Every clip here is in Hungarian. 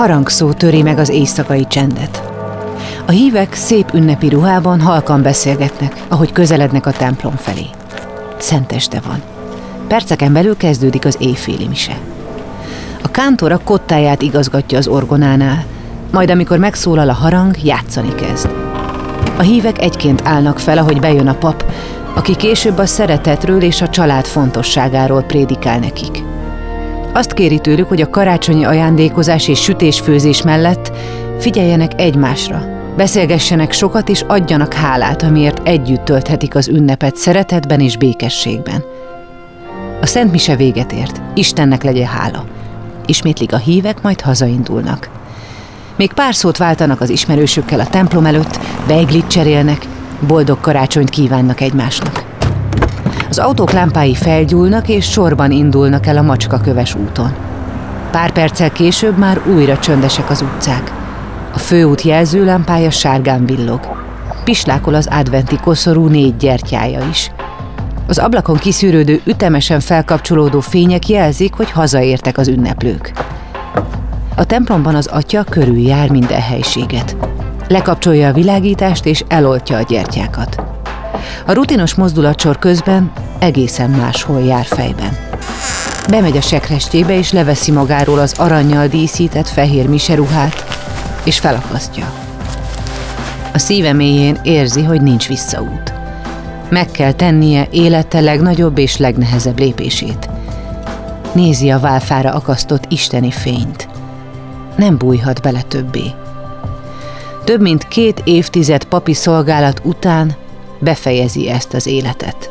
Harangszó töri meg az éjszakai csendet. A hívek szép ünnepi ruhában halkan beszélgetnek, ahogy közelednek a templom felé. Szenteste van. Perceken belül kezdődik az éjféli mise. A kántor a kottáját igazgatja az orgonánál, majd amikor megszólal a harang, játszani kezd. A hívek egyként állnak fel, ahogy bejön a pap, aki később a szeretetről és a család fontosságáról prédikál nekik. Azt kéri tőlük, hogy a karácsonyi ajándékozás és sütésfőzés mellett figyeljenek egymásra, beszélgessenek sokat és adjanak hálát, amiért együtt tölthetik az ünnepet szeretetben és békességben. A Szent Mise véget ért, Istennek legyen hála. Ismétlik a hívek, majd hazaindulnak. Még pár szót váltanak az ismerősökkel a templom előtt, beiglit cserélnek, boldog karácsonyt kívánnak egymásnak. Az autók lámpái felgyúlnak és sorban indulnak el a macskaköves úton. Pár perccel később már újra csöndesek az utcák. A főút jelzőlámpája sárgán villog. Pislákol az adventi koszorú négy gyertyája is. Az ablakon kiszűrődő, ütemesen felkapcsolódó fények jelzik, hogy hazaértek az ünneplők. A templomban az atya körüljár minden helységet. Lekapcsolja a világítást és eloltja a gyertyákat. A rutinos mozdulatsor közben egészen máshol jár fejben. Bemegy a sekrestjébe és leveszi magáról az aranyjal díszített fehér miseruhát, és felakasztja. A szíve mélyén érzi, hogy nincs visszaút. Meg kell tennie élete legnagyobb és legnehezebb lépését. Nézi a válfára akasztott isteni fényt. Nem bújhat bele többé. Több mint két évtized papi szolgálat után befejezi ezt az életet.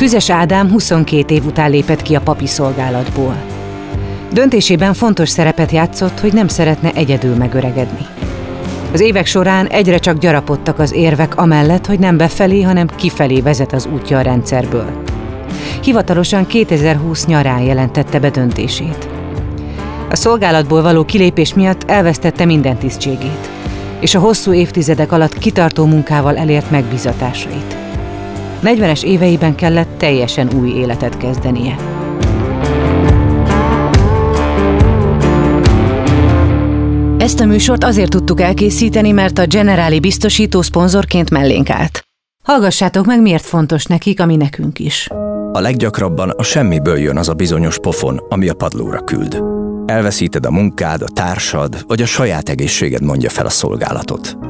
Füzes Ádám 22 év után lépett ki a papi szolgálatból. Döntésében fontos szerepet játszott, hogy nem szeretne egyedül megöregedni. Az évek során egyre csak gyarapodtak az érvek amellett, hogy nem befelé, hanem kifelé vezet az útja a rendszerből. Hivatalosan 2020 nyarán jelentette be döntését. A szolgálatból való kilépés miatt elvesztette minden tisztségét, és a hosszú évtizedek alatt kitartó munkával elért megbizatásait. 40-es éveiben kellett teljesen új életet kezdenie. Ezt a műsort azért tudtuk elkészíteni, mert a Generáli biztosító szponzorként mellénk állt. Hallgassátok meg, miért fontos nekik, ami nekünk is. A leggyakrabban a semmiből jön az a bizonyos pofon, ami a padlóra küld. Elveszíted a munkád, a társad, vagy a saját egészséged mondja fel a szolgálatot.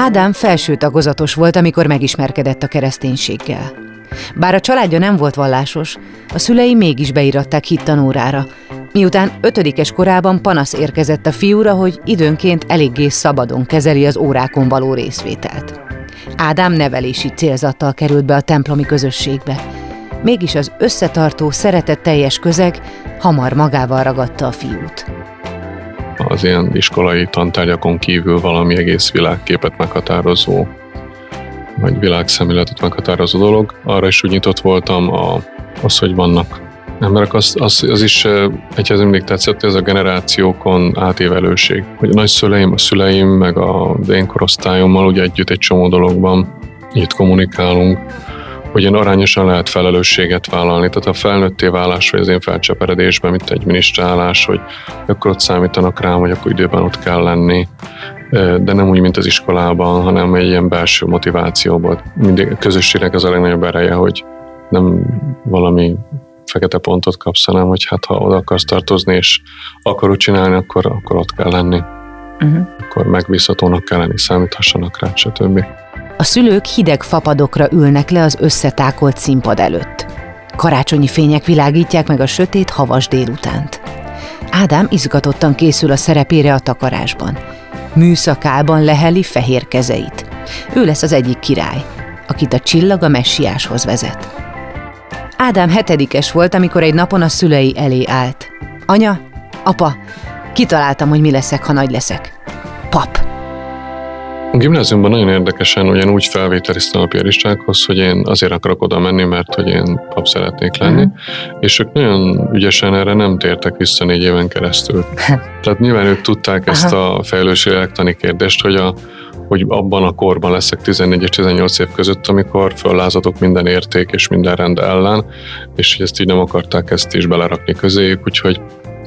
Ádám felső tagozatos volt, amikor megismerkedett a kereszténységgel. Bár a családja nem volt vallásos, a szülei mégis beiratták hittanórára, miután ötödikes korában panasz érkezett a fiúra, hogy időnként eléggé szabadon kezeli az órákon való részvételt. Ádám nevelési célzattal került be a templomi közösségbe. Mégis az összetartó, szeretetteljes közeg hamar magával ragadta a fiút az ilyen iskolai tantárgyakon kívül valami egész világképet meghatározó, vagy világszemléletet meghatározó dolog. Arra is úgy nyitott voltam, a, az, hogy vannak emberek, az, az, az is egyhez mindig tetszett, ez a generációkon átévelőség. Hogy a nagyszüleim, a szüleim, meg a én korosztályommal ugye együtt egy csomó dologban itt kommunikálunk, hogyan arányosan lehet felelősséget vállalni. Tehát a felnőtté válás, vagy az én felcseperedésben, mint egy minisztrálás, hogy akkor ott számítanak rám, hogy akkor időben ott kell lenni, de nem úgy, mint az iskolában, hanem egy ilyen belső motivációból. Mindig a közösségnek az a legnagyobb ereje, hogy nem valami fekete pontot kapsz, hanem hogy hát ha oda akarsz tartozni, és akarod csinálni, akkor, akkor ott kell lenni. Uh-huh. Akkor megbízhatónak kell lenni, számíthassanak rá, stb. A szülők hideg fapadokra ülnek le az összetákolt színpad előtt. Karácsonyi fények világítják meg a sötét havas délutánt. Ádám izgatottan készül a szerepére a takarásban. Műszakában leheli fehér kezeit. Ő lesz az egyik király, akit a csillag a messiáshoz vezet. Ádám hetedikes volt, amikor egy napon a szülei elé állt. Anya, apa, kitaláltam, hogy mi leszek, ha nagy leszek. Pap. A gimnáziumban nagyon érdekesen ugyan úgy felvételiztem a piaristákhoz, hogy én azért akarok oda menni, mert hogy én pap szeretnék lenni, uh-huh. és ők nagyon ügyesen erre nem tértek vissza négy éven keresztül. Tehát nyilván ők tudták ezt a fejlősi lélektani kérdést, hogy a hogy abban a korban leszek 14 és 18 év között, amikor föllázadok minden érték és minden rend ellen, és hogy ezt így nem akarták ezt is belerakni közéjük, úgyhogy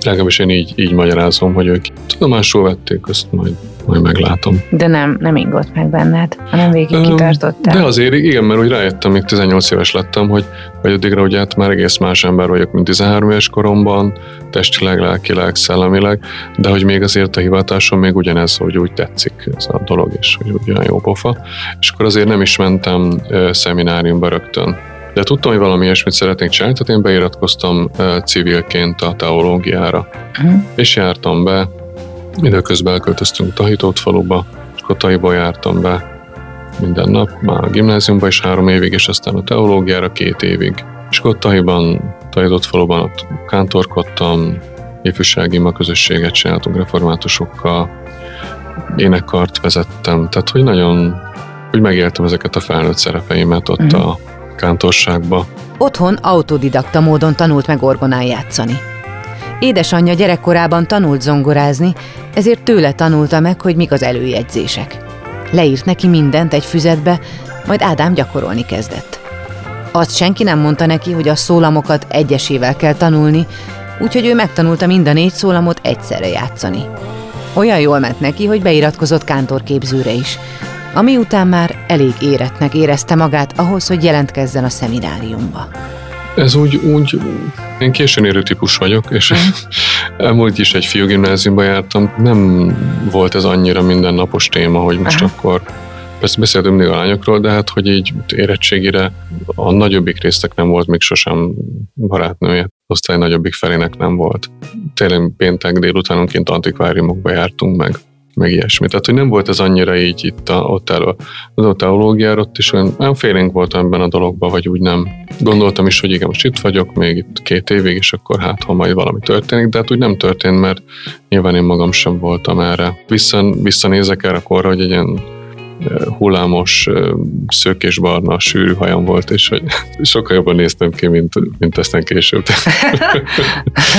legalábbis én így, így magyarázom, hogy ők tudomásul vették, azt majd majd meglátom. De nem, nem ingott meg benned, hanem végig kitartottál. De azért igen, mert úgy rájöttem, még 18 éves lettem, hogy, hogy addigra ugye hát már egész más ember vagyok, mint 13 éves koromban, testileg, lelkileg, szellemileg, de hogy még azért a hivatásom még ugyanez, hogy úgy tetszik ez a dolog, és hogy ugyan jó pofa. És akkor azért nem is mentem szemináriumba rögtön. De tudtam, hogy valami ilyesmit szeretnék csinálni, tehát én beiratkoztam civilként a teológiára. Uh-huh. És jártam be, Időközben elköltöztünk Tahitót faluba, Tahiba jártam be minden nap, már a gimnáziumban is három évig, és aztán a teológiára két évig. Tahiban, Tahitót faluban ott kántorkodtam, ifjúsági ma közösséget csináltunk reformátusokkal, énekkart vezettem, tehát hogy nagyon, hogy megéltem ezeket a felnőtt szerepeimet ott uh-huh. a kántorságba. Otthon autodidakta módon tanult meg orgonán játszani. Édesanyja gyerekkorában tanult zongorázni, ezért tőle tanulta meg, hogy mik az előjegyzések. Leírt neki mindent egy füzetbe, majd Ádám gyakorolni kezdett. Azt senki nem mondta neki, hogy a szólamokat egyesével kell tanulni, úgyhogy ő megtanulta mind a négy szólamot egyszerre játszani. Olyan jól ment neki, hogy beiratkozott kántorképzőre is, ami után már elég éretnek érezte magát ahhoz, hogy jelentkezzen a szemináriumba. Ez úgy, úgy én későn érő típus vagyok, és elmúlt is egy fiúgimnáziumba jártam. Nem volt ez annyira mindennapos téma, hogy most Aha. akkor Persze beszéltünk mindig a lányokról, de hát, hogy így érettségire a nagyobbik résztek nem volt még sosem barátnője. Osztály nagyobbik felének nem volt. Tényleg péntek délutánonként antikváriumokba jártunk meg meg ilyesmi. Tehát, hogy nem volt ez annyira így itt a, ott elő. A teológiára ott is olyan, olyan félénk voltam ebben a dologban, vagy úgy nem. Gondoltam is, hogy igen, most itt vagyok, még itt két évig, és akkor hát, ha majd valami történik, de hát úgy nem történt, mert nyilván én magam sem voltam erre. Vissza, visszanézek erre korra, hogy egy ilyen hullámos, szőkésbarna, sűrű hajam volt, és hogy sokkal jobban néztem ki, mint, mint aztán később.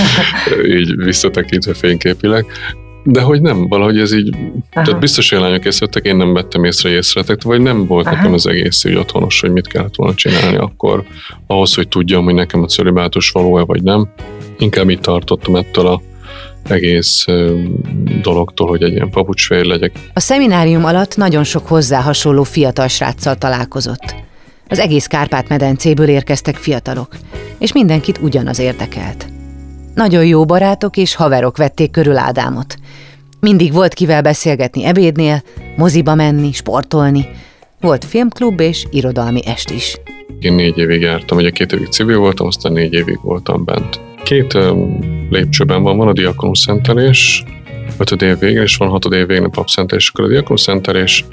így visszatekintve fényképileg. De hogy nem, valahogy ez így, Aha. tehát biztos, hogy lányok észrevettek, én nem vettem észre észrevettek, vagy nem volt Aha. nekem az egész így otthonos, hogy mit kellett volna csinálni akkor, ahhoz, hogy tudjam, hogy nekem a cölibátus való-e vagy nem. Inkább így tartottam ettől a egész dologtól, hogy egy ilyen papucsfér legyek. A szeminárium alatt nagyon sok hozzá hasonló fiatal sráccal találkozott. Az egész Kárpát-medencéből érkeztek fiatalok, és mindenkit ugyanaz érdekelt. Nagyon jó barátok és haverok vették körül Ádámot. Mindig volt kivel beszélgetni ebédnél, moziba menni, sportolni. Volt filmklub és irodalmi est is. Én négy évig jártam, ugye két évig civil voltam, aztán négy évig voltam bent. Két lépcsőben van, van a diakonus szentelés, ötöd év végén, és van hatod év végén a papszentelés, akkor a diakonus szentelés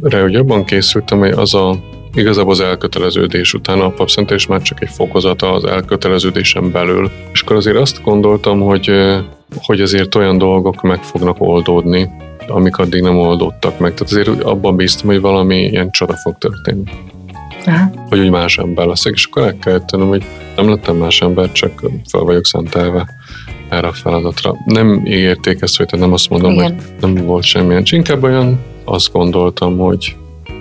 re ugye abban készültem, hogy az a Igazából az elköteleződés után a papszentés már csak egy fokozata az elköteleződésen belül. És akkor azért azt gondoltam, hogy, hogy azért olyan dolgok meg fognak oldódni, amik addig nem oldódtak meg. Tehát azért abban bíztam, hogy valami ilyen csoda fog történni. Aha. Hogy úgy más ember leszek, és akkor el kell tennem, hogy nem lettem más ember, csak fel vagyok szentelve erre a feladatra. Nem ígérték ezt, hogy nem azt mondom, Igen. hogy nem volt semmilyen. Inkább olyan azt gondoltam, hogy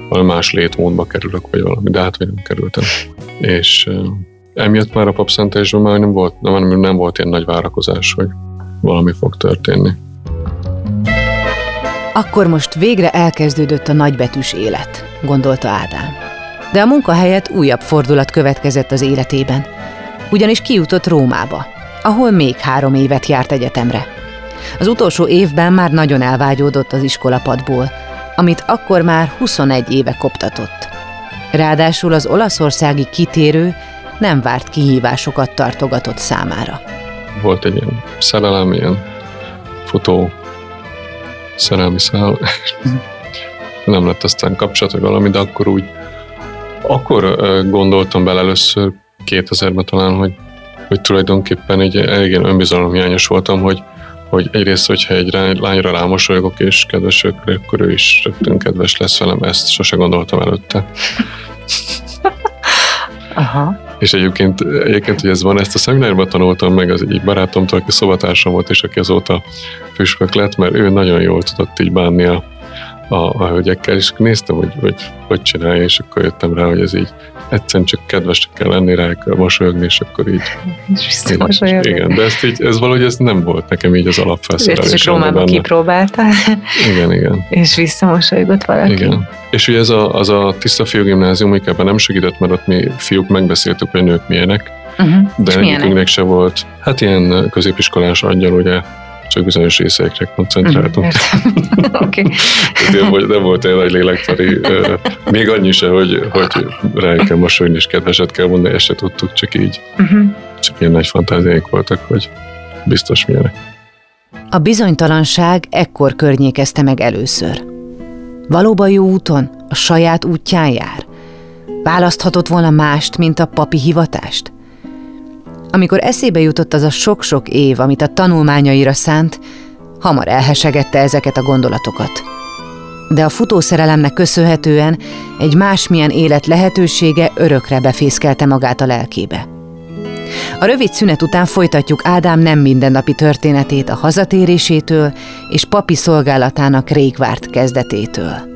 valami más létmódba kerülök, vagy valami, de hát vagy nem kerültem. És emiatt már a papszentésben már nem volt, nem, nem volt ilyen nagy várakozás, hogy valami fog történni. Akkor most végre elkezdődött a nagybetűs élet, gondolta Ádám. De a munkahelyet újabb fordulat következett az életében. Ugyanis kijutott Rómába, ahol még három évet járt egyetemre. Az utolsó évben már nagyon elvágyódott az iskolapadból, amit akkor már 21 éve koptatott. Ráadásul az olaszországi kitérő nem várt kihívásokat tartogatott számára. Volt egy ilyen szerelem, ilyen futó szerelmi szál. nem lett aztán kapcsolat, vagy valami, de akkor úgy akkor gondoltam bele először 2000-ben talán, hogy, hogy tulajdonképpen egy elég önbizalomhiányos voltam, hogy, hogy egyrészt, hogyha egy lányra rámosolygok és kedvesök, akkor ő is rögtön kedves lesz velem, ezt sose gondoltam előtte. Aha. És egyébként, egyébként, hogy ez van, ezt a szeminárban tanultam meg az egy barátomtól, aki szobatársam volt, és aki azóta püspök lett, mert ő nagyon jól tudott így bánni a, a, a hölgyekkel, és néztem, hogy, hogy hogy csinálja, és akkor jöttem rá, hogy ez így egyszerűen csak kedves kell lenni rá, kell mosolyogni, és akkor így... És Igen, de ezt így, ez valahogy ez nem volt nekem így az alapfelszerelés. Ezt csak Rómában kipróbáltál. Igen, igen. És visszamosolygott valaki. Igen. És ugye ez a, az a tiszta fiú gimnázium, ebben nem segített, mert ott mi fiúk megbeszéltük, hogy nők milyenek, uh-huh. de egyikünknek se volt. Hát ilyen középiskolás angyal, ugye csak bizonyos részekre koncentráltunk. Oké. okay. nem volt egy nagy lélektari, még annyi se, hogy, hogy rá kell mosolyni és kedveset kell mondani, ezt se tudtuk, csak így. Uh-huh. Csak ilyen nagy fantáziáink voltak, hogy biztos milyenek. A bizonytalanság ekkor környékezte meg először. Valóban jó úton, a saját útján jár? Választhatott volna mást, mint a papi hivatást? Amikor eszébe jutott az a sok-sok év, amit a tanulmányaira szánt, hamar elhesegette ezeket a gondolatokat. De a futószerelemnek köszönhetően egy másmilyen élet lehetősége örökre befészkelte magát a lelkébe. A rövid szünet után folytatjuk Ádám nem mindennapi történetét a hazatérésétől és papi szolgálatának rég kezdetétől.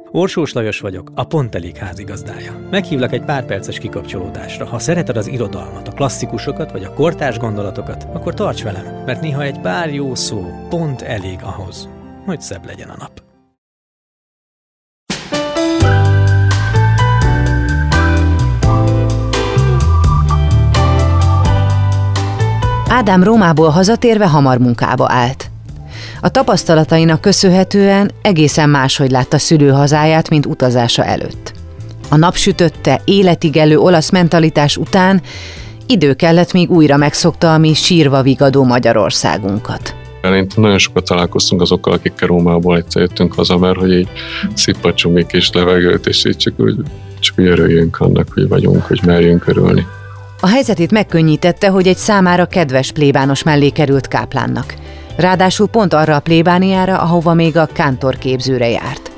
Orsós Lajos vagyok, a Pont Elég házigazdája. Meghívlak egy pár perces kikapcsolódásra. Ha szereted az irodalmat, a klasszikusokat vagy a kortárs gondolatokat, akkor tarts velem, mert néha egy pár jó szó pont elég ahhoz, hogy szebb legyen a nap. Ádám Rómából hazatérve hamar munkába állt. A tapasztalatainak köszönhetően egészen máshogy látta szülőhazáját, mint utazása előtt. A napsütötte, életig elő olasz mentalitás után idő kellett, még újra megszokta a mi sírva vigadó Magyarországunkat. Eleinte nagyon sokat találkoztunk azokkal, akikkel Rómából egyszer jöttünk haza, mert hogy így szippacsunk egy kis levegőt, és így csak úgy, csak úgy örüljünk annak, hogy vagyunk, hogy merjünk örülni. A helyzetét megkönnyítette, hogy egy számára kedves plébános mellé került káplánnak. Ráadásul pont arra a plébániára, ahova még a kántor képzőre járt.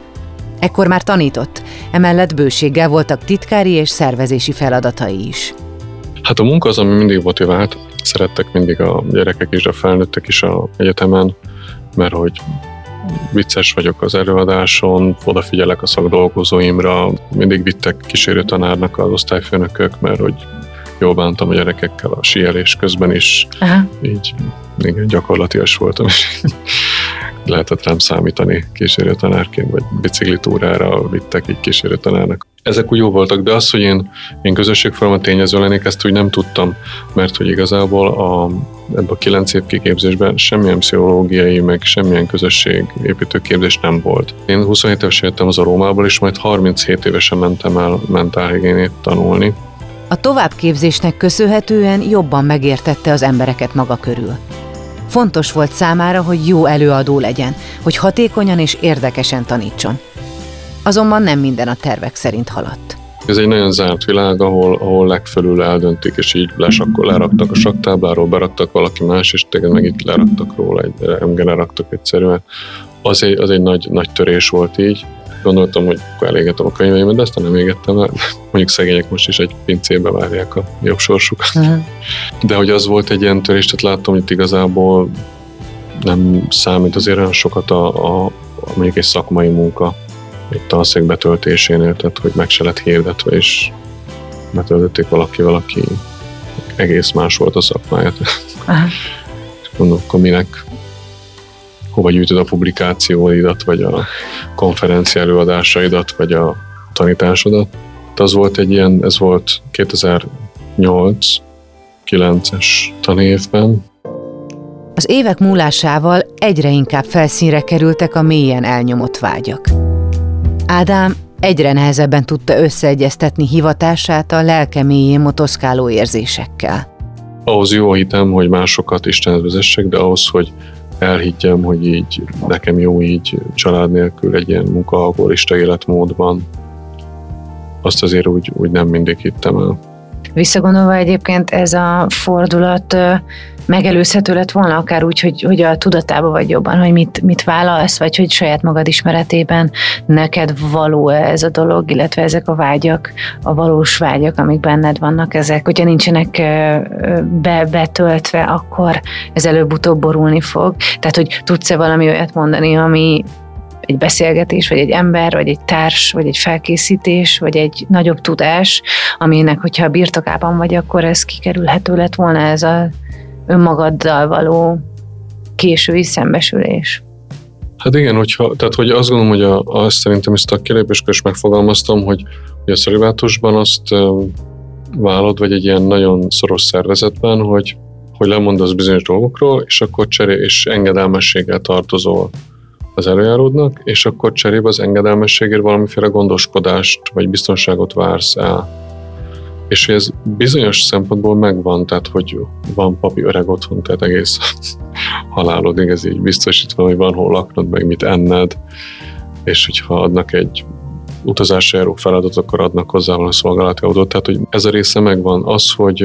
Ekkor már tanított, emellett bőséggel voltak titkári és szervezési feladatai is. Hát a munka az, ami mindig motivált. Szerettek mindig a gyerekek is, a felnőttek is a egyetemen, mert hogy vicces vagyok az előadáson, odafigyelek a szakdolgozóimra, mindig vittek kísérő tanárnak az osztályfőnökök, mert hogy jól bántam a gyerekekkel a síelés közben is, Aha. így igen, gyakorlatias voltam, és lehetett rám számítani kísérőtanárként, vagy biciklitúrára vittek így kísérőtanárnak. Ezek úgy jó voltak, de az, hogy én, én közösségforma tényező lennék, ezt úgy nem tudtam, mert hogy igazából a, ebben a kilenc év kiképzésben semmilyen pszichológiai, meg semmilyen közösségépítőképzés nem volt. Én 27 évesen jöttem az a Rómából, és majd 37 évesen mentem el mentálhigiénét tanulni, a továbbképzésnek köszönhetően jobban megértette az embereket maga körül. Fontos volt számára, hogy jó előadó legyen, hogy hatékonyan és érdekesen tanítson. Azonban nem minden a tervek szerint haladt. Ez egy nagyon zárt világ, ahol, ahol legfelül eldöntik, és így lesakkol, leraktak a saktábláról, beraktak valaki más, és téged meg itt leraktak róla, egy emgen raktak egyszerűen. Az egy, az egy nagy, nagy törés volt így. Gondoltam, hogy akkor elégetem a könyveimet, de aztán nem égettem el. Mondjuk szegények most is egy pincébe várják a jobb sorsukat. Uh-huh. De hogy az volt egy ilyen törés, tehát láttam, hogy igazából nem számít azért olyan sokat a, a, a mondjuk egy szakmai munka egy tanszék betöltésénél, tehát hogy meg se lett hirdetve, és betöltötték valaki, valaki egész más volt a szakmáját. Aha. Mondom, akkor minek, hova gyűjtöd a publikációidat, vagy a konferencia előadásaidat, vagy a tanításodat. De az volt egy ilyen, ez volt 2008 9-es tanévben. Az évek múlásával egyre inkább felszínre kerültek a mélyen elnyomott vágyak. Ádám egyre nehezebben tudta összeegyeztetni hivatását a lelke mélyén motoszkáló érzésekkel. Ahhoz jó hitem, hogy másokat Istenhez vezessek, de ahhoz, hogy elhiggyem, hogy így nekem jó így család nélkül egy ilyen munkahagolista életmódban, azt azért úgy, úgy nem mindig hittem el. Visszagondolva egyébként ez a fordulat megelőzhető lett volna, akár úgy, hogy, hogy a tudatába vagy jobban, hogy mit, mit vállalsz, vagy hogy saját magad ismeretében neked való ez a dolog, illetve ezek a vágyak, a valós vágyak, amik benned vannak, ezek, hogyha nincsenek be, betöltve, akkor ez előbb-utóbb borulni fog. Tehát, hogy tudsz-e valami olyat mondani, ami, egy beszélgetés, vagy egy ember, vagy egy társ, vagy egy felkészítés, vagy egy nagyobb tudás, aminek, hogyha birtokában vagy, akkor ez kikerülhető lett volna ez a önmagaddal való késői szembesülés. Hát igen, hogyha, tehát hogy azt gondolom, hogy a, azt szerintem ezt a kilépéskor is megfogalmaztam, hogy, hogy a szolibátusban azt vállod, vagy egy ilyen nagyon szoros szervezetben, hogy, hogy lemondasz bizonyos dolgokról, és akkor cseré és engedelmességgel tartozol az előjáródnak, és akkor cserébe az engedelmességért valamiféle gondoskodást vagy biztonságot vársz el. És ez bizonyos szempontból megvan, tehát hogy van papi öreg otthon, tehát egész halálodig ez így biztosítva, hogy van hol laknod, meg mit enned, és hogyha adnak egy utazásra járó feladat, akkor adnak hozzá valami szolgálati autót. Tehát, hogy ez a része megvan. Az, hogy,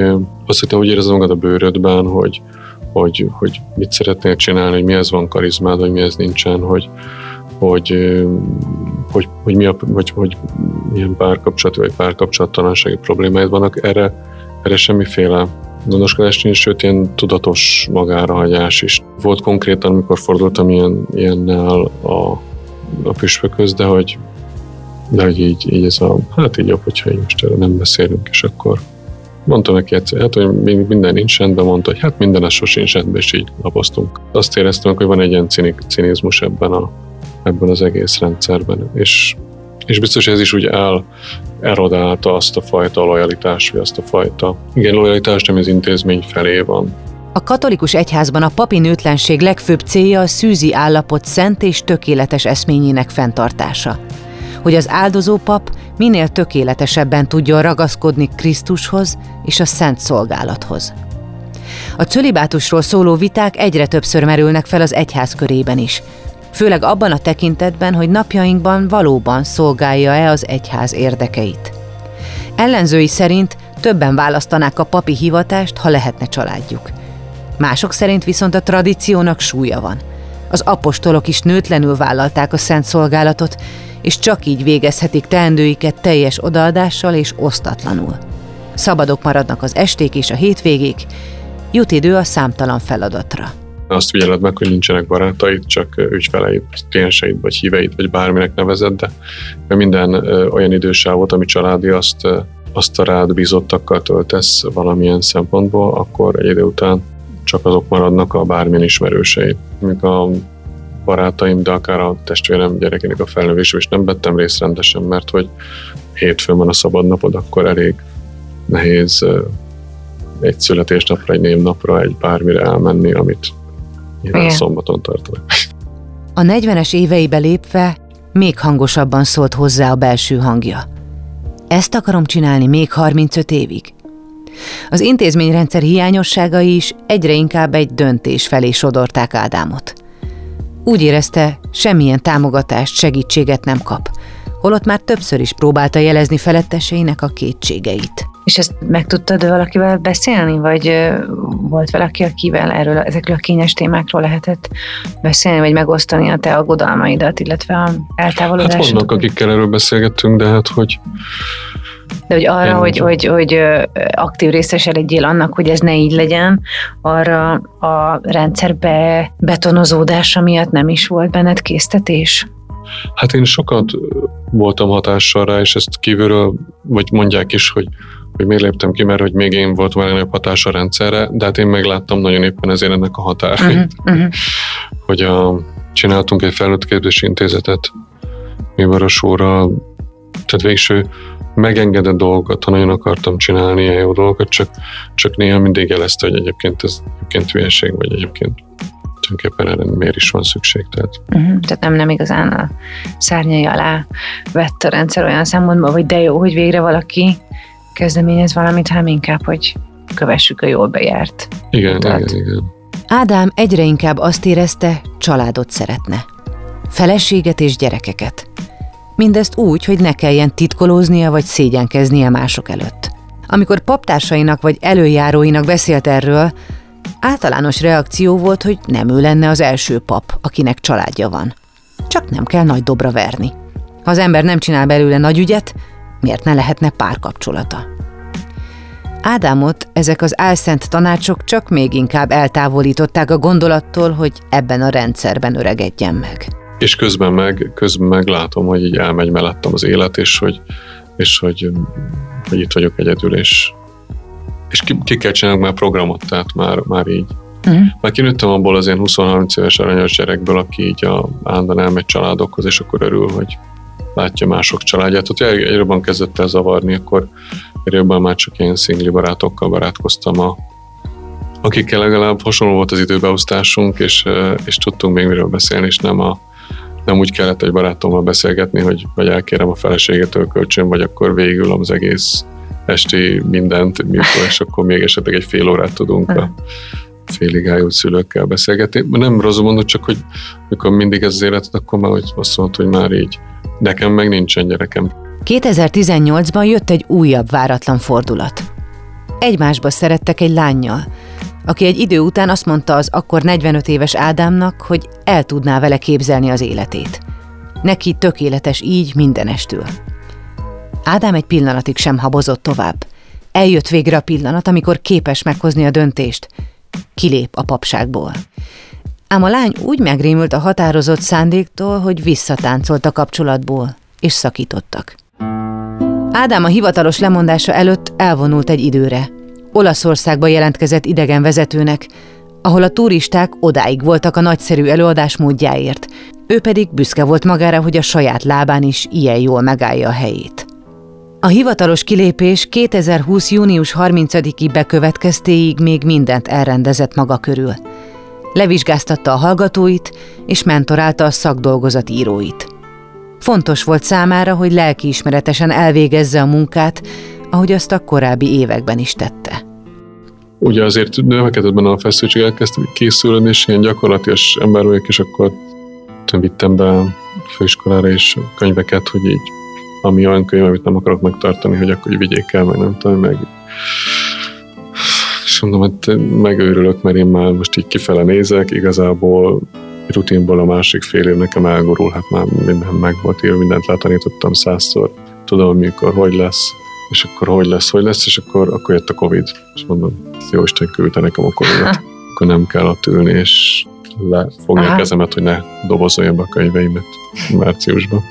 az, hogy te úgy érzed magad a bőrödben, hogy, hogy, hogy mit szeretnél csinálni, hogy mihez van karizmád, vagy mihez nincsen, hogy, hogy, hogy, hogy, mi a, hogy, hogy milyen párkapcsolat vagy párkapcsolattalansági problémáid vannak, erre, erre semmiféle gondoskodás nincs, sőt ilyen tudatos magára hagyás is. Volt konkrétan, amikor fordultam ilyen, ilyennel a, a püspökhöz, de hogy, de hogy így, így ez a, hát így jobb, hogyha így most nem beszélünk, és akkor Mondtam neki egyszer, hát, hogy minden nincs rendben, mondta, hogy hát minden ez sosincs rendben, és így lapoztunk. Azt éreztem, hogy van egy ilyen cinik, cinizmus ebben, a, ebben az egész rendszerben, és, és biztos ez is úgy el, erodálta azt a fajta lojalitást, vagy azt a fajta, igen, lojalitást, ami az intézmény felé van. A katolikus egyházban a papi nőtlenség legfőbb célja a szűzi állapot szent és tökéletes eszményének fenntartása. Hogy az áldozó pap minél tökéletesebben tudjon ragaszkodni Krisztushoz és a szent szolgálathoz. A cölibátusról szóló viták egyre többször merülnek fel az egyház körében is, főleg abban a tekintetben, hogy napjainkban valóban szolgálja-e az egyház érdekeit. Ellenzői szerint többen választanák a papi hivatást, ha lehetne családjuk. Mások szerint viszont a tradíciónak súlya van. Az apostolok is nőtlenül vállalták a szent szolgálatot, és csak így végezhetik teendőiket teljes odaadással és osztatlanul. Szabadok maradnak az esték és a hétvégék, jut idő a számtalan feladatra. Azt figyeled meg, hogy nincsenek barátaid, csak ügyfeleid, klienseid, vagy híveid, vagy bárminek nevezed, de minden olyan idősávot, ami családi, azt, azt a rád bízottakkal töltesz valamilyen szempontból, akkor egy idő után csak azok maradnak a bármilyen ismerőseid. Míg a barátaim, de akár a testvérem gyerekének a felnövése, és nem vettem részt rendesen, mert hogy hétfőn van a szabad napod, akkor elég nehéz egy születésnapra, egy névnapra, egy bármire elmenni, amit nyilván szombaton tartanak. A 40-es éveibe lépve még hangosabban szólt hozzá a belső hangja. Ezt akarom csinálni még 35 évig. Az intézményrendszer hiányosságai is egyre inkább egy döntés felé sodorták Ádámot. Úgy érezte, semmilyen támogatást, segítséget nem kap. holott már többször is próbálta jelezni feletteseinek a kétségeit. És ezt meg tudtad valakivel beszélni, vagy volt valaki, akivel erről, ezekről a kényes témákról lehetett beszélni, vagy megosztani a te aggodalmaidat, illetve a eltávolodást? Hát vannak, akikkel erről beszélgettünk, de hát hogy de hogy arra, hogy, hogy, hogy aktív részese legyél annak, hogy ez ne így legyen, arra a rendszerbe betonozódása miatt nem is volt benned késztetés? Hát én sokat voltam hatással rá, és ezt kívülről, vagy mondják is, hogy, hogy miért léptem ki, mert hogy még én voltam legnagyobb hatás a rendszerre, de hát én megláttam nagyon éppen ezért ennek a határait. Uh-huh, uh-huh. Hogy a, csináltunk egy felnőttképzési intézetet Mivarosóra, tehát végső megengedett dolgokat, ha nagyon akartam csinálni ilyen jó dolgokat, csak, csak néha mindig jelezte, hogy egyébként ez egyébként hülyeség, vagy egyébként tulajdonképpen erre miért is van szükség. Tehát, uh-huh. tehát nem, nem igazán a szárnyai alá vett a rendszer olyan szempontból, hogy de jó, hogy végre valaki kezdeményez valamit, hanem inkább, hogy kövessük a jól bejárt. Igen, utat. igen, igen. Ádám egyre inkább azt érezte, családot szeretne. Feleséget és gyerekeket. Mindezt úgy, hogy ne kelljen titkolóznia vagy szégyenkeznie mások előtt. Amikor paptársainak vagy előjáróinak beszélt erről, általános reakció volt, hogy nem ő lenne az első pap, akinek családja van. Csak nem kell nagy dobra verni. Ha az ember nem csinál belőle nagy ügyet, miért ne lehetne párkapcsolata? Ádámot ezek az álszent tanácsok csak még inkább eltávolították a gondolattól, hogy ebben a rendszerben öregedjen meg és közben meg, közben meg látom, hogy így elmegy mellettem az élet, és hogy, és hogy, hogy itt vagyok egyedül, és, és ki, ki kell csinálni már programot, tehát már, már így. Uh-huh. Már kinőttem abból az ilyen 20-30 éves aranyos gyerekből, aki így a, állandóan elmegy családokhoz, és akkor örül, hogy látja mások családját. Ott egyre jobban kezdett el zavarni, akkor egyre jobban már csak ilyen szingli barátokkal barátkoztam a, akikkel legalább hasonló volt az időbeosztásunk, és, és tudtunk még miről beszélni, és nem a, nem úgy kellett egy barátommal beszélgetni, hogy vagy elkérem a feleségetől kölcsön, vagy akkor végül az egész esti mindent, mikor, és akkor még esetleg egy fél órát tudunk a félig ájult szülőkkel beszélgetni. Nem rosszul mondod, csak hogy mikor mindig ez az életed, akkor már hogy azt mondod, hogy már így nekem meg nincsen gyerekem. 2018-ban jött egy újabb váratlan fordulat. Egymásba szerettek egy lányjal, aki egy idő után azt mondta az akkor 45 éves Ádámnak, hogy el tudná vele képzelni az életét. Neki tökéletes így mindenestül. Ádám egy pillanatig sem habozott tovább. Eljött végre a pillanat, amikor képes meghozni a döntést. Kilép a papságból. Ám a lány úgy megrémült a határozott szándéktól, hogy visszatáncolt a kapcsolatból, és szakítottak. Ádám a hivatalos lemondása előtt elvonult egy időre, Olaszországba jelentkezett idegen vezetőnek, ahol a turisták odáig voltak a nagyszerű előadás módjáért, ő pedig büszke volt magára, hogy a saját lábán is ilyen jól megállja a helyét. A hivatalos kilépés 2020. június 30-i bekövetkeztéig még mindent elrendezett maga körül. Levizsgáztatta a hallgatóit, és mentorálta a szakdolgozat íróit. Fontos volt számára, hogy lelkiismeretesen elvégezze a munkát, ahogy azt a korábbi években is tette. Ugye azért növekedett benne a feszültség, elkezdtem készülni, és ilyen gyakorlatilag ember vagyok, és akkor vittem be főiskolára is könyveket, hogy így ami olyan könyv, amit nem akarok megtartani, hogy akkor vigyék el, meg nem tudom, meg és mondom, hát megőrülök, mert én már most így kifele nézek, igazából rutinból a másik fél év nekem elgurul, hát már minden meg volt írva, mindent letanítottam százszor, tudom, mikor, hogy lesz, és akkor hogy lesz, hogy lesz, és akkor, akkor jött a Covid. És mondom, jó Isten küldte nekem a covid Akkor nem kell ott ülni, és lefogni a kezemet, hogy ne dobozoljam be a könyveimet márciusban.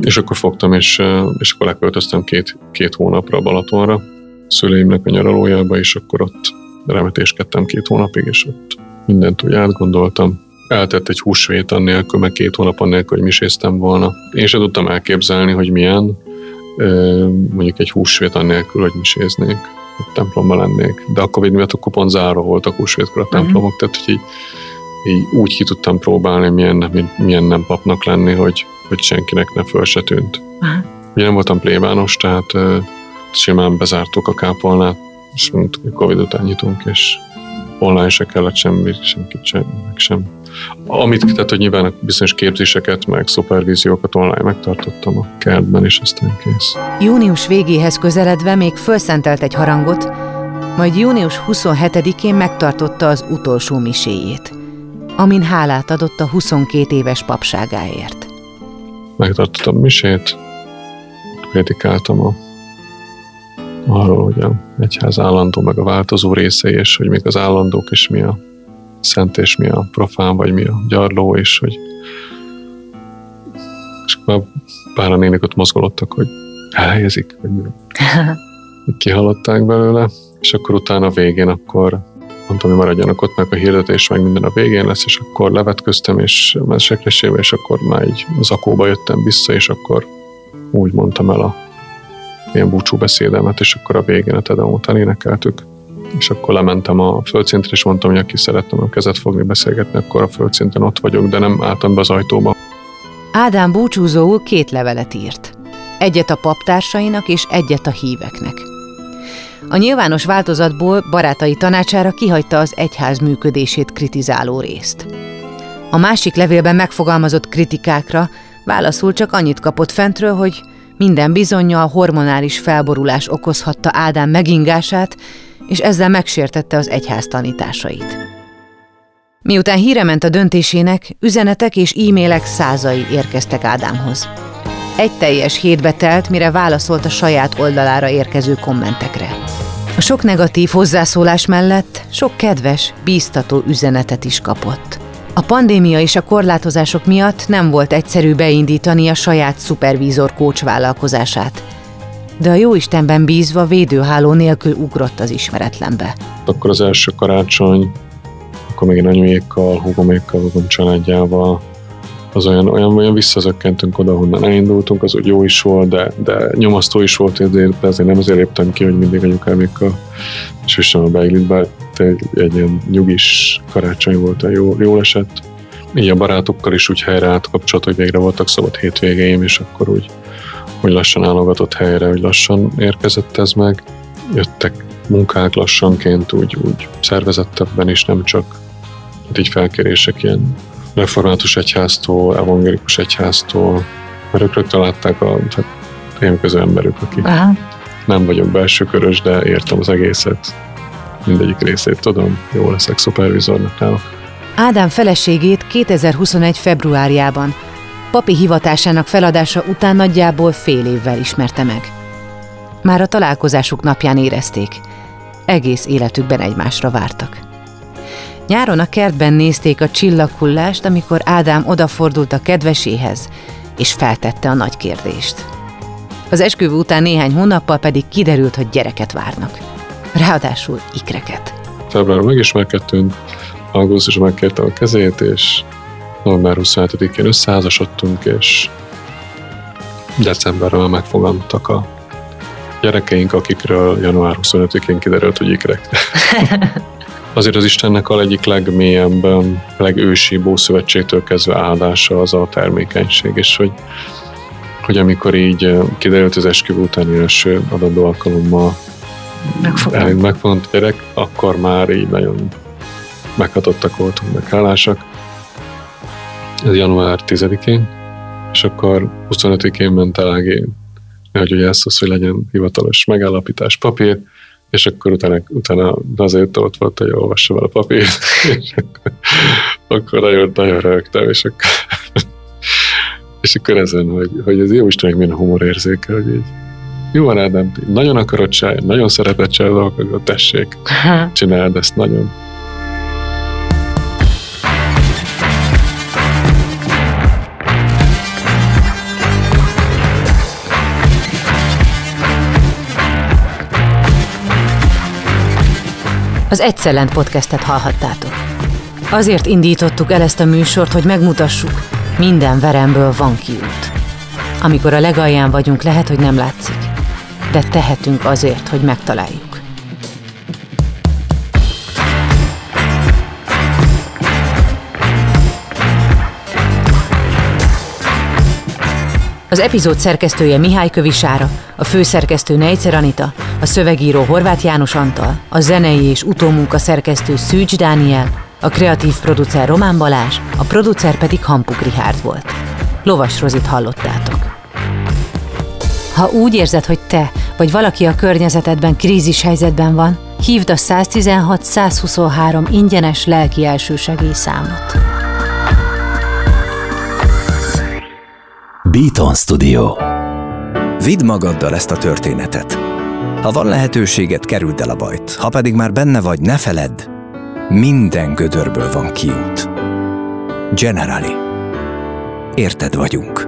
És akkor fogtam, és, és akkor leköltöztem két, két hónapra Balatonra, szüleimnek a nyaralójába, és akkor ott remetéskedtem két hónapig, és ott mindent úgy átgondoltam. Eltett egy húsvét annélkül, meg két hónap annélkül, hogy miséztem volna. Én sem tudtam elképzelni, hogy milyen, mondjuk egy húsvét annélkül, hogy miséznék, hogy templomban lennék. De a Covid miatt akkor pont zárva voltak húsvétkor a mhm. templomok, uh-huh. tehát hogy így, így úgy ki tudtam próbálni, milyen, milyen nem papnak lenni, hogy, hogy senkinek ne föl se tűnt. Uh-huh. Ugye nem voltam plébános, tehát simán bezártuk a kápolnát, és hogy Covid után nyitunk, és online se kellett semmi, senkit sem, meg sem amit, tehát hogy nyilván bizonyos képzéseket, meg szupervíziókat online megtartottam a kertben, és aztán kész. Június végéhez közeledve még fölszentelt egy harangot, majd június 27-én megtartotta az utolsó miséjét, amin hálát adott a 22 éves papságáért. Megtartottam misét, prédikáltam a, arról, hogy a egyház állandó, meg a változó részei, és hogy még az állandók is mi a szent és mi a profán, vagy mi a gyarló, és hogy és már pár a nénik ott mozgolottak, hogy elhelyezik, vagy mi. Kihallották belőle, és akkor utána a végén akkor mondtam, hogy maradjanak ott, meg a hirdetés, meg minden a végén lesz, és akkor levetköztem, és mesekresébe, és akkor már így zakóba jöttem vissza, és akkor úgy mondtam el a ilyen búcsú beszédemet, és akkor a végén a Tedeumot elénekeltük és akkor lementem a földszintre, és mondtam, hogy aki szeretném a kezet fogni, beszélgetni, akkor a földszinten ott vagyok, de nem álltam be az ajtóba. Ádám búcsúzóul két levelet írt. Egyet a paptársainak és egyet a híveknek. A nyilvános változatból barátai tanácsára kihagyta az egyház működését kritizáló részt. A másik levélben megfogalmazott kritikákra válaszul csak annyit kapott fentről, hogy minden bizonyja a hormonális felborulás okozhatta Ádám megingását, és ezzel megsértette az egyház tanításait. Miután híre ment a döntésének, üzenetek és e-mailek százai érkeztek Ádámhoz. Egy teljes hétbe telt, mire válaszolt a saját oldalára érkező kommentekre. A sok negatív hozzászólás mellett sok kedves, bíztató üzenetet is kapott. A pandémia és a korlátozások miatt nem volt egyszerű beindítani a saját szupervízor kócs vállalkozását – de a jóistenben bízva védőháló nélkül ugrott az ismeretlenbe. Akkor az első karácsony, akkor megint anyuékkal, húgomékkal, húgom családjával, az olyan, olyan, olyan visszazökkentünk oda, honnan elindultunk, az úgy jó is volt, de, de nyomasztó is volt, ezért, de azért nem azért léptem ki, hogy mindig anyukámékkal és vistem a beiglit, egy ilyen nyugis karácsony volt, a jó, jól esett. Így a barátokkal is úgy helyreállt kapcsolat, hogy végre voltak szabad hétvégéim, és akkor úgy hogy lassan állogatott helyre, hogy lassan érkezett ez meg. Jöttek munkák lassanként, úgy, úgy szervezettebben is, nem csak hát így felkérések ilyen református egyháztól, evangélikus egyháztól, mert ők rögtön látták a hát, én köző emberük, akik Aha. nem vagyok belső körös, de értem az egészet, mindegyik részét tudom, jó leszek szupervizornak náluk. Ádám feleségét 2021. februárjában papi hivatásának feladása után nagyjából fél évvel ismerte meg. Már a találkozásuk napján érezték, egész életükben egymásra vártak. Nyáron a kertben nézték a csillaghullást, amikor Ádám odafordult a kedveséhez, és feltette a nagy kérdést. Az esküvő után néhány hónappal pedig kiderült, hogy gyereket várnak. Ráadásul ikreket. Februárban megismerkedtünk, augusztusban megkértem a kezét, és november 27-én összeházasodtunk, és decemberben megfogantak a gyerekeink, akikről január 25-én kiderült, hogy ikrek. Azért az Istennek a egyik legmélyebb, legősi Ószövetségtől kezdve áldása az a termékenység, és hogy, hogy amikor így kiderült az esküvő utáni első adandó alkalommal megfogant. megfogant gyerek, akkor már így nagyon meghatottak voltunk, meg hálásak ez január 10-én, és akkor 25-én ment el Ági, hogy ugye az, hogy legyen hivatalos megállapítás papír, és akkor utána, utána azért ott volt, hogy olvassa el a papír, és akkor, akkor nagyon, nagyon rögtem, és akkor, és akkor ezen, hogy, hogy ez jó Istennek milyen humorérzéke, hogy így jó van Ádám, nagyon akarod csinálni, nagyon szeretett csinálni dolgokat, tessék, csináld ezt nagyon. Az Egyszerlent podcastet hallhattátok. Azért indítottuk el ezt a műsort, hogy megmutassuk, minden veremből van kiút. Amikor a legalján vagyunk, lehet, hogy nem látszik, de tehetünk azért, hogy megtaláljuk. Az epizód szerkesztője Mihály Kövisára, a főszerkesztő Nejcer Anita, a szövegíró Horváth János Antal, a zenei és utómunka szerkesztő Szűcs Dániel, A kreatív producer Román Balázs, a producer pedig Hampuk Rihárd volt. Lovas Rozit hallottátok. Ha úgy érzed, hogy te vagy valaki a környezetedben krízis helyzetben van, hívd a 116-123 ingyenes lelki elsősegély számot. Beaton Studio. Vidd magaddal ezt a történetet. Ha van lehetőséget, kerüld el a bajt. Ha pedig már benne vagy, ne feledd, minden gödörből van kiút. Generali. Érted vagyunk.